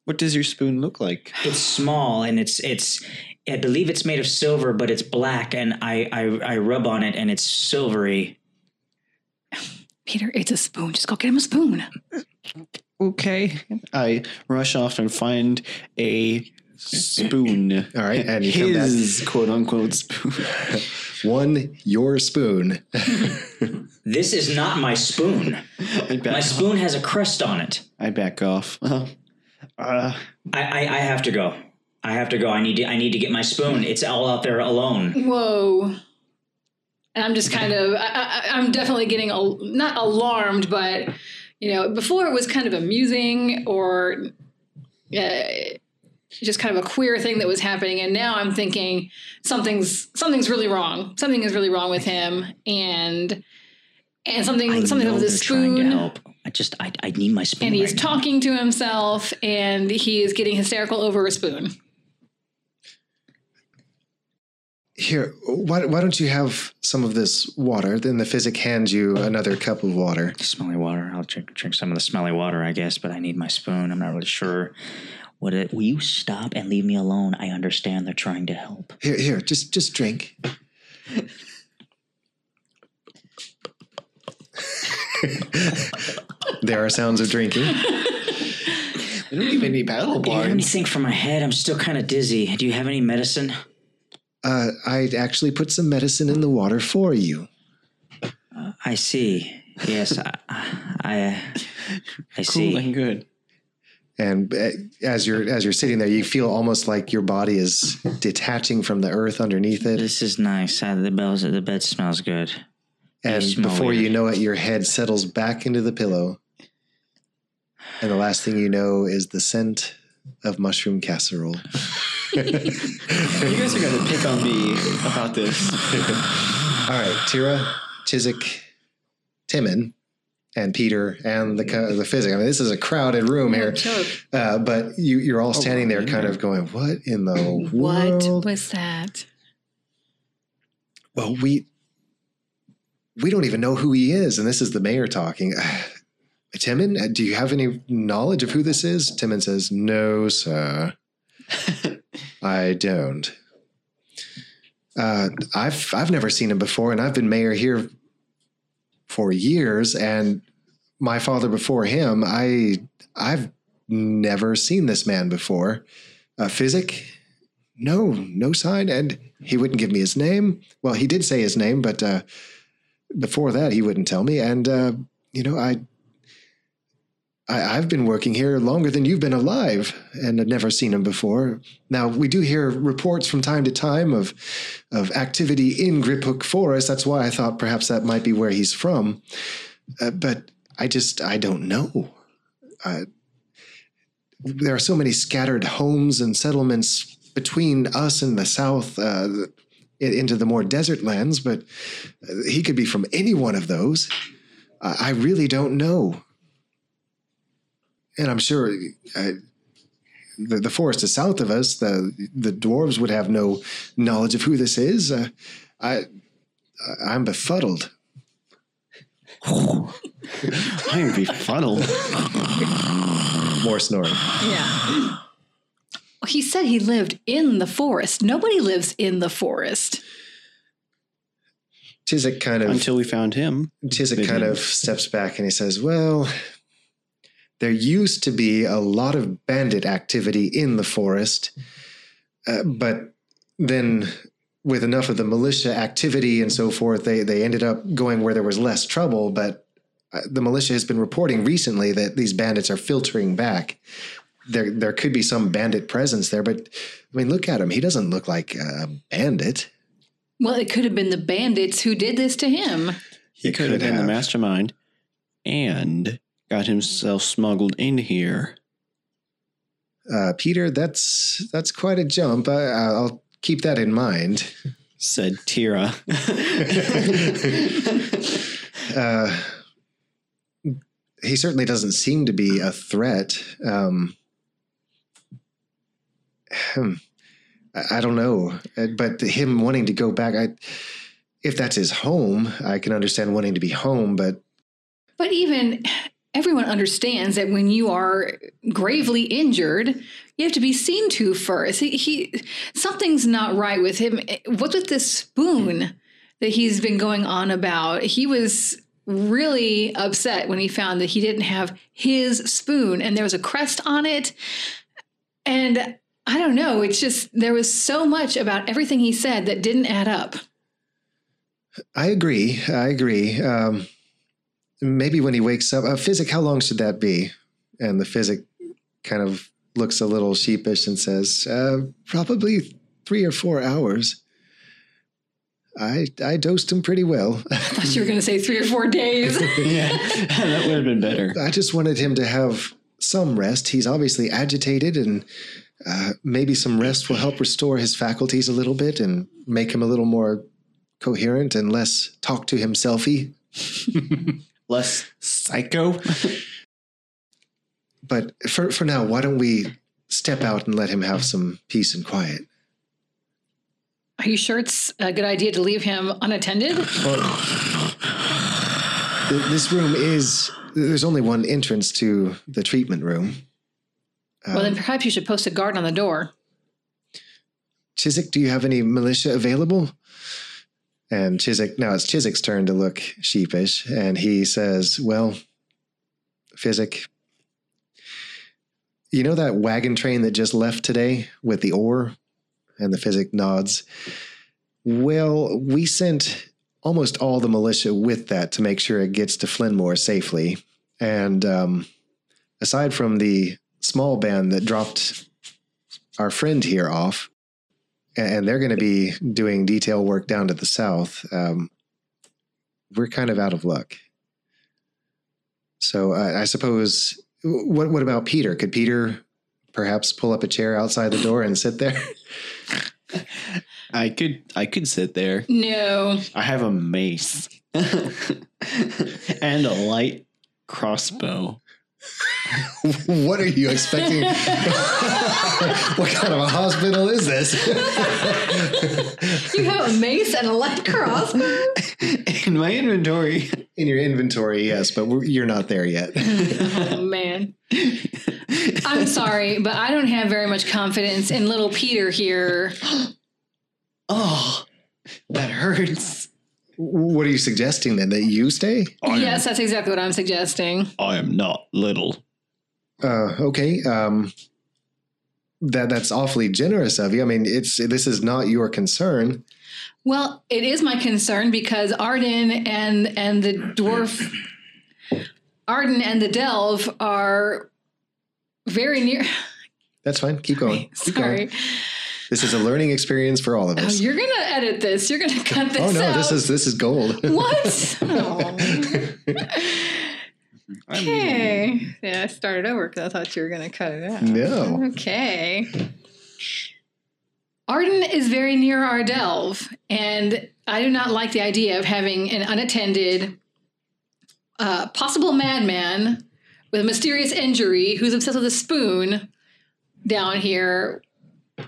what does your spoon look like? It's small and it's it's. I believe it's made of silver, but it's black, and I I, I rub on it, and it's silvery. Peter, it's a spoon. Just go get him a spoon. Okay. I rush off and find a spoon. All right, and you come back. His quote unquote spoon. One your spoon. This is not my spoon. I back My off. spoon has a crust on it. I back off. Uh, I, I, I have to go. I have to go. I need to I need to get my spoon. It's all out there alone. Whoa. And I'm just kind of, I, I, I'm definitely getting, al- not alarmed, but, you know, before it was kind of amusing or uh, just kind of a queer thing that was happening. And now I'm thinking something's, something's really wrong. Something is really wrong with him. And, and something, I something with his spoon. I just I, I need my spoon. And he's right now. talking to himself and he is getting hysterical over a spoon. Here, why, why don't you have some of this water? Then the physic hands you another cup of water. Smelly water. I'll drink drink some of the smelly water, I guess. But I need my spoon. I'm not really sure what it. Will you stop and leave me alone? I understand they're trying to help. Here, here, just just drink. there are sounds of drinking. we don't even need battle Do you have barns. anything for my head? I'm still kind of dizzy. Do you have any medicine? Uh, I actually put some medicine in the water for you. I see. Yes, I, I, I see. Cool and good. And uh, as you're as you're sitting there, you feel almost like your body is detaching from the earth underneath it. This is nice. Uh, the bells, the bed smells good. And smell before you know it, your head settles back into the pillow. And the last thing you know is the scent of mushroom casserole. You guys are gonna pick on me about this. All right, Tira, Chiswick, Timon, and Peter, and the the physic. I mean, this is a crowded room here, uh, but you, you're all standing there, kind of going, "What in the What world?" was that? Well, we we don't even know who he is, and this is the mayor talking. Timon, uh, do you have any knowledge of who this is? Timon says, "No, sir, I don't." Uh, I've I've never seen him before, and I've been mayor here for years. And my father before him, I I've never seen this man before. Uh, Physic, no, no sign, and he wouldn't give me his name. Well, he did say his name, but uh, before that, he wouldn't tell me. And uh, you know, I. I, I've been working here longer than you've been alive, and I've never seen him before. Now we do hear reports from time to time of of activity in Griphook Forest. That's why I thought perhaps that might be where he's from. Uh, but I just I don't know. There are so many scattered homes and settlements between us and the south uh, into the more desert lands, but uh, he could be from any one of those. I really don't know. And I'm sure uh, the, the forest is south of us. The the dwarves would have no knowledge of who this is. Uh, I I'm befuddled. I am befuddled. More snoring. Yeah. He said he lived in the forest. Nobody lives in the forest. Chiswick kind of Until we found him. Chiswick Big kind man. of steps back and he says, Well, there used to be a lot of bandit activity in the forest, uh, but then with enough of the militia activity and so forth, they, they ended up going where there was less trouble. But uh, the militia has been reporting recently that these bandits are filtering back. There, there could be some bandit presence there, but I mean, look at him. He doesn't look like a bandit. Well, it could have been the bandits who did this to him. He He could have could been the mastermind and got himself smuggled in here. Uh, Peter, that's that's quite a jump. I, I'll keep that in mind. Said Tira. Uh, he certainly doesn't seem to be a threat. Um, hmm, I, I don't know, Uh, but him wanting to go back, I, if that's his home, I can understand wanting to be home. But But even everyone understands that when you are gravely injured, you have to be seen to first. He, he something's not right with him. What's with this spoon that he's been going on about? He was really upset when he found that he didn't have his spoon and there was a crest on it. And I don't know, it's just there was so much about everything he said that didn't add up. I agree. I agree. Um, maybe when he wakes up, uh, physic, how long should that be? And the physic kind of looks a little sheepish and says, uh, probably three or four hours. I I dosed him pretty well. I thought you were going to say three or four days. yeah, that would have been better. I just wanted him to have some rest. He's obviously agitated, and uh, maybe some rest will help restore his faculties a little bit and make him a little more coherent and less talk to himselfy. Less psycho. But for for now, why don't we step out and let him have some peace and quiet? Are you sure it's a good idea to leave him unattended? Well, th- this room is there's only one entrance to the treatment room. well, Um, then perhaps you should post a guard on the door. Chiswick, do you have any militia available? And Chiswick, now it's Chiswick's turn to look sheepish, and he says, Well, Physic, you know that wagon train that just left today with the ore? And the Physic nods. Well, we sent almost all the militia with that to make sure it gets to Flinmore safely. And um, aside from the small band that dropped our friend here off, and they're going to be doing detail work down to the south. Um, we're kind of out of luck. So uh, I suppose, what what about Peter? Could Peter perhaps pull up a chair outside the door and sit there? I could I could sit there. No. I have a mace and a light crossbow. what are you expecting? what kind of a hospital is this? You have a mace and a light crossbow? In my inventory. In your inventory, yes, but we're, you're not there yet. oh, man. I'm sorry, but I don't have very much confidence in little Peter here. Oh, that hurts. What are you suggesting then? That you stay? I am- yes, that's exactly what I'm suggesting. I am not little. Uh, okay. Um, that that's awfully generous of you. I mean, it's this is not your concern. Well, it is my concern because Arden and and the dwarf Arden and the Delve are very near. That's fine. Keep going. Keep Sorry. going. This is a learning experience for all of Oh, us. you're gonna edit this. You're gonna cut this oh no, out. this is this is gold. what? Oh. Okay. Yeah, I started over because I thought you were going to cut it out. No. Okay. Arden is very near our delve, and I do not like the idea of having an unattended, uh, possible madman with a mysterious injury who's obsessed with a spoon down here.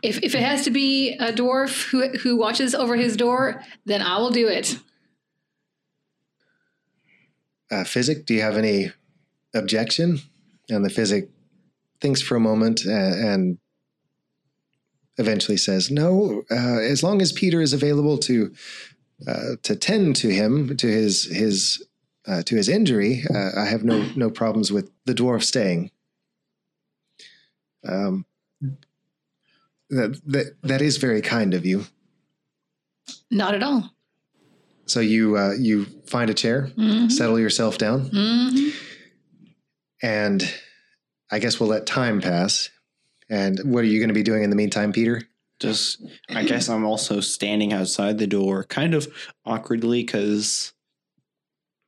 If, if it has to be a dwarf who, who watches over his door, then I will do it. uh, Physic, do you have any objection? And the Physic thinks for a moment and, and eventually says, "No, uh, as long as Peter is available to uh, to tend to him to his his uh, to his injury, uh, I have no no problems with the dwarf staying." Um, that that that is very kind of you. Not at all. So you uh, you find a chair, Mhm. settle yourself down, Mhm. and I guess we'll let time pass. And what are you going to be doing in the meantime, Peter? Just, I guess I'm also standing outside the door, kind of awkwardly, because,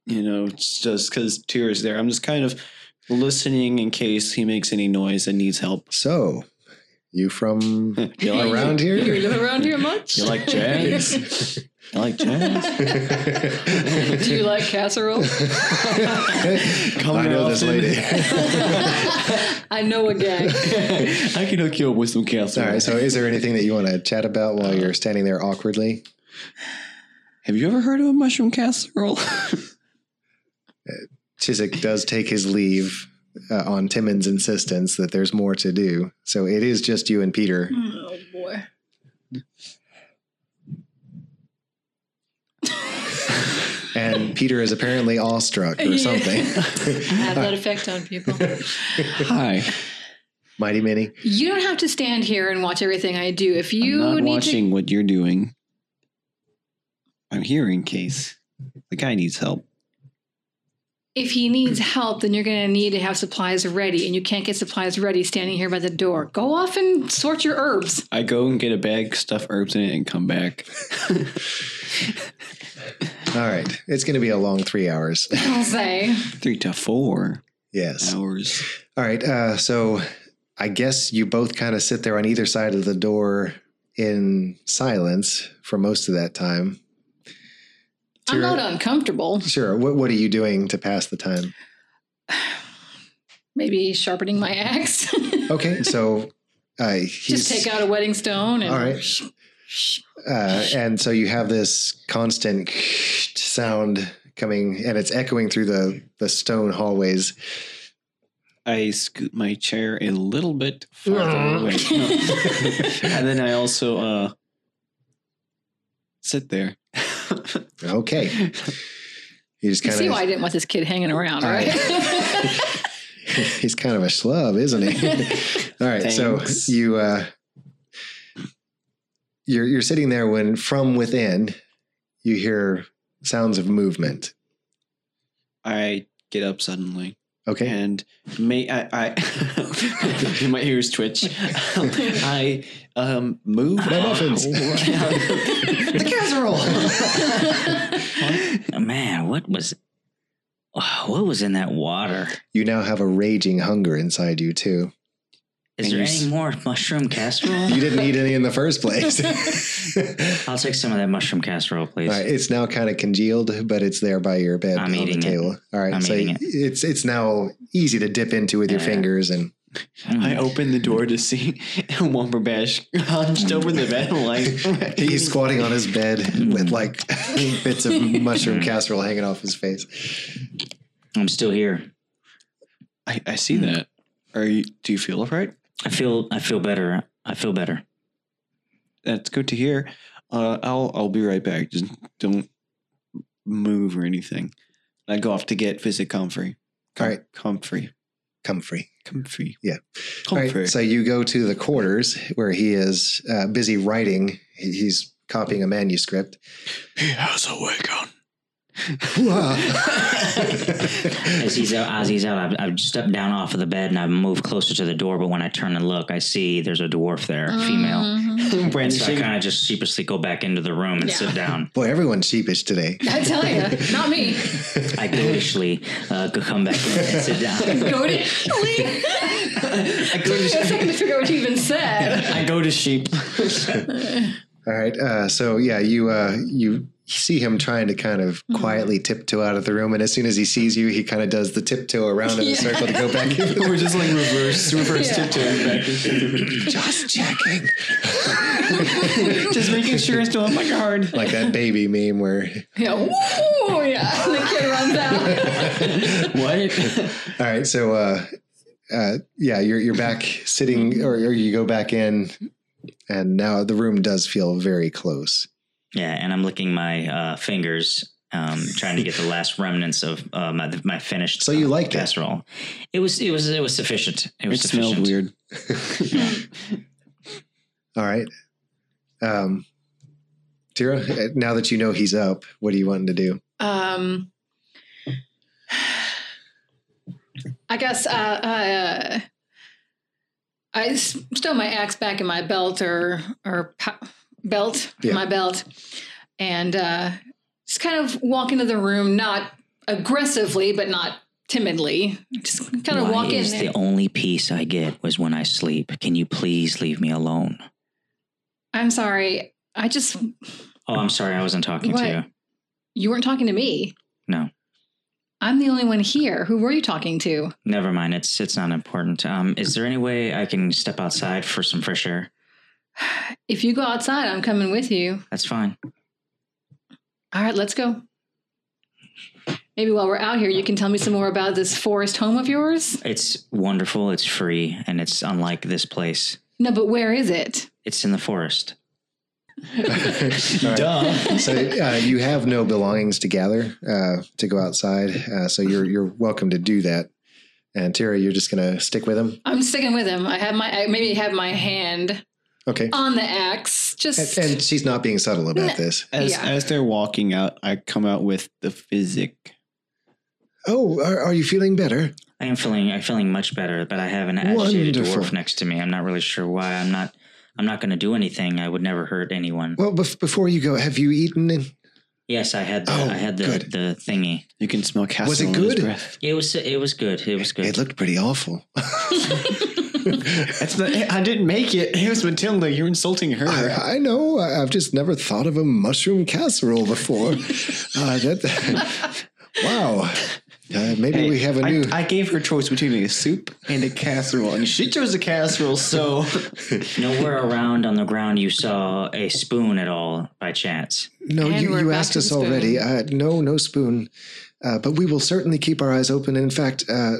you know, it's just because Tyr's there. I'm just kind of listening in case he makes any noise and needs help. So, you from You like, around here? You live around here much? you like jazz? I like jazz? Do you like casserole? Come I know this lady. I know a guy. I can hook you up with some casserole. All right. So, is there anything that you want to chat about while uh, you're standing there awkwardly? Have you ever heard of a mushroom casserole? Uh, Chiswick does take his leave uh, on Timon's insistence that there's more to do. So it is just you and Peter. Oh boy. And Peter is apparently awestruck or something. Have that effect on people. Hi. Mighty Minnie. You don't have to stand here and watch everything I do. If you I'm not need watching what you're doing. I'm here in case the guy needs help. To, if he needs help, then you're going to need to have supplies ready, and you can't get supplies ready standing here by the door. Go off and sort your herbs. I go and get a bag, stuff herbs in it, and come back. All right. It's going to be a long three hours. I'll say. Three to four yes. hours. All right. Uh, so I guess you both kind of sit there on either side of the door in silence for most of that time. I'm Tira- not uncomfortable. Sure. What, what are you doing to pass the time? Maybe sharpening my axe. Okay. So uh, Just take out a whetting stone and All right. uh, and so you have this constant sound coming and it's echoing through the, the stone hallways. I scoot my chair a little bit farther away. and then I also uh, sit there. Okay. You just You kind see why I didn't want this kid hanging around, All right? he's kind of a schlub, isn't he? All right, Thanks. so you uh, you're you're sitting there when from within you hear sounds of movement. I get up suddenly Okay, and may I, I my ears twitch. I um move My muffins. the casserole. Man, what was what was in that water? you now have a raging hunger inside you too. Is there any more mushroom casserole? You didn't eat any in the first place. I'll take some of that mushroom casserole, please. All right, it's now kind of congealed, but it's there by your bed I'm on the eating it. table. All right, I'm so eating it. it's it's now easy to dip into with your fingers, and Mm. I opened the door to see Wumperbash hunched over the bed, like he's squatting on his bed with like bits of mushroom casserole hanging off his face. I'm still here. I, I see that. Are you? Do you feel all right? I feel I feel better. I feel better. That's good to hear. Uh, I'll I'll be right back. Just don't move or anything. I go off to get physic comfrey. All right. comfrey, Comfrey. comfrey. Yeah. All comfrey. right, so you go to the quarters where he is uh, busy writing. He's copying a manuscript. he has a wig on. As he's out, as he's out, I've, I've stepped down off of the bed and I've moved closer to the door. But when I turn and look, I see there's a dwarf there, female. Mhm. Brandon, So I kind of just sheepishly go back into the room and Yeah. sit down. Boy, everyone's sheepish today. I tell you, not me. I goatishly uh, come back in and sit down. Go. I go Took me a to second to figure out what you even said. I go to sheep. All right, uh, so yeah, you uh, you see him trying to kind of Mhm. quietly tiptoe out of the room, and as soon as he sees you, he kind of does the tiptoe around in Yeah. a circle to go back in. We're just like reverse, reverse Yeah. tiptoeing back and Just checking. Just making sure I still have my card. like that baby meme where Yeah. Woo! Yeah. And the kid runs out. what? All right, so uh, uh, yeah, you're you're back sitting, or, or you go back in, and now the room does feel very close. Yeah, and I'm licking my uh, fingers, um, trying to get the last remnants of uh, my my finished. So you uh, liked it? casserole? It was it was it was sufficient. It It was smelled weird. All right, um, Tira. uh, Now that you know he's up, what are you wanting to do? Um, I guess uh, uh, I s- stow my axe back in my belt or or po- belt, Yeah. my belt, and uh, just kind of walk into the room, not aggressively, but not timidly. Just kind of Why walk in is there. the only peace I get was when I sleep? Can you please leave me alone? I'm sorry. I just Oh, I'm sorry, I wasn't talking What? to you. you weren't talking to me. No, I'm the only one here. Who were you talking to? never mind. It's it's not important. Um, is there any way I can step outside for some fresh air? If you go outside, I'm coming with you. That's fine. All right, let's go. Maybe while we're out here, you can tell me some more about this forest home of yours. It's wonderful. It's free, and it's unlike this place. No, but where is it? It's in the forest. All right. Duh. So uh, you have no belongings to gather uh, to go outside, uh, so you're you're welcome to do that. And Tira, you're just gonna stick with him, I'm sticking with him. I have my I maybe have my hand okay? on the axe. Just And, and she's not being subtle about No. this. As Yeah. as they're walking out, I come out with the physic. Oh, are, are you feeling better? I am feeling I'm feeling much better, but I have an agitated Wonderful. dwarf next to me. I'm not really sure why. I'm not I'm not going to do anything. I would never hurt anyone. Well, bef- before you go, have you eaten? In- Yes, I had the Oh, I had the good. the thingy. You can smell castle Was it in his good? breath. It was it was good. It was good. It looked pretty awful. It's not, I didn't make it. It was Matilda. You're insulting her. I, I know. I, I've just never thought of a mushroom casserole before. uh, that, wow. Uh, maybe Hey, we have a new. I gave her a choice between a soup and a casserole, and she chose a casserole. So Nowhere around on the ground you saw a spoon at all by chance. no, And you, you asked to the us already. Uh, no, no spoon. Uh, but we will certainly keep our eyes open. In fact, uh,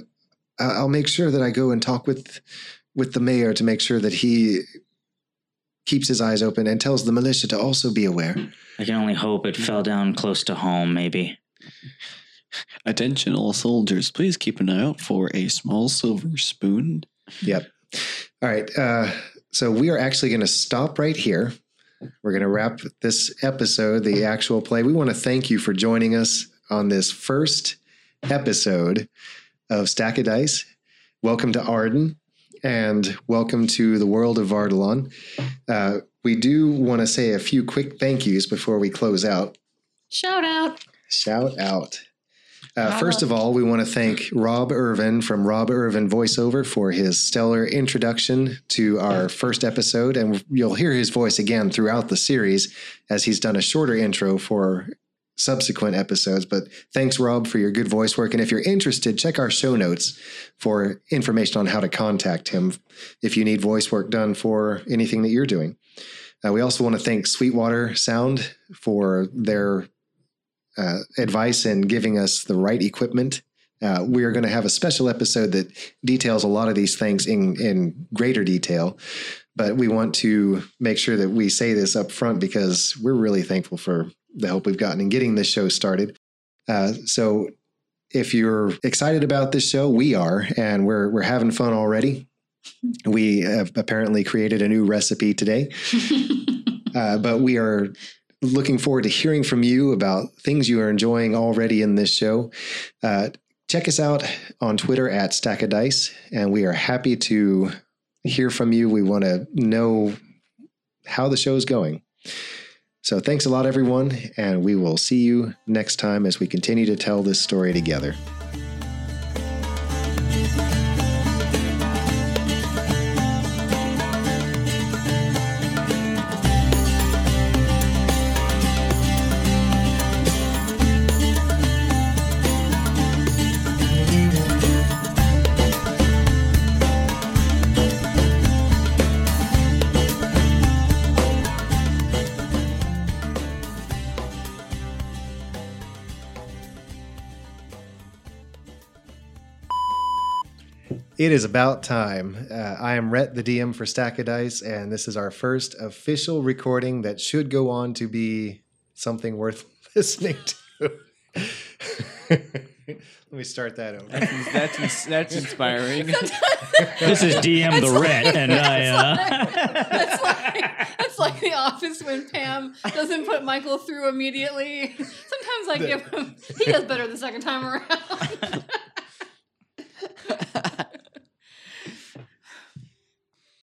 I- I'll make sure that I go and talk with with the mayor to make sure that he keeps his eyes open and tells the militia to also be aware. I can only hope it fell down close to home. Maybe. Attention, all soldiers, please keep an eye out for a small silver spoon. Yep. All right. Uh, so we are actually going to stop right here. We're going to wrap this episode, the actual play. We want to thank you for joining us on this first episode of Stack of Dice. Welcome to Arden and welcome to the world of Vardalon. Uh, we do want to say a few quick thank yous before we close out. shout out. Shout out. Uh, first of all, we want to thank Rob Irvin from Rob Irvin Voiceover for his stellar introduction to our first episode. And you'll hear his voice again throughout the series as he's done a shorter intro for subsequent episodes. But thanks, Rob, for your good voice work. And if you're interested, check our show notes for information on how to contact him if you need voice work done for anything that you're doing. Uh, we also want to thank Sweetwater Sound for their uh, advice in giving us the right equipment. Uh, we are going to have a special episode that details a lot of these things in, in greater detail. But we want to make sure that we say this up front because we're really thankful for the help we've gotten in getting this show started. Uh, so if you're excited about this show, we are, and we're we're having fun already. We have apparently created a new recipe today. Uh, but we are looking forward to hearing from you about things you are enjoying already in this show. Uh, check us out on Twitter at Stack of Dice, and we are happy to hear from you. We want to know how the show is going. So thanks a lot, everyone, and we will see you next time as we continue to tell this story together. It is about time. Uh, I am Rhett, the DM for Stack of Dice, and this is our first official recording that should go on to be something worth listening to. Let me start that over. That's that's, that's inspiring. This is DM the Rhett, and I. Uh, That's like that's like the office when Pam doesn't put Michael through immediately. Sometimes I give him he does better the second time around.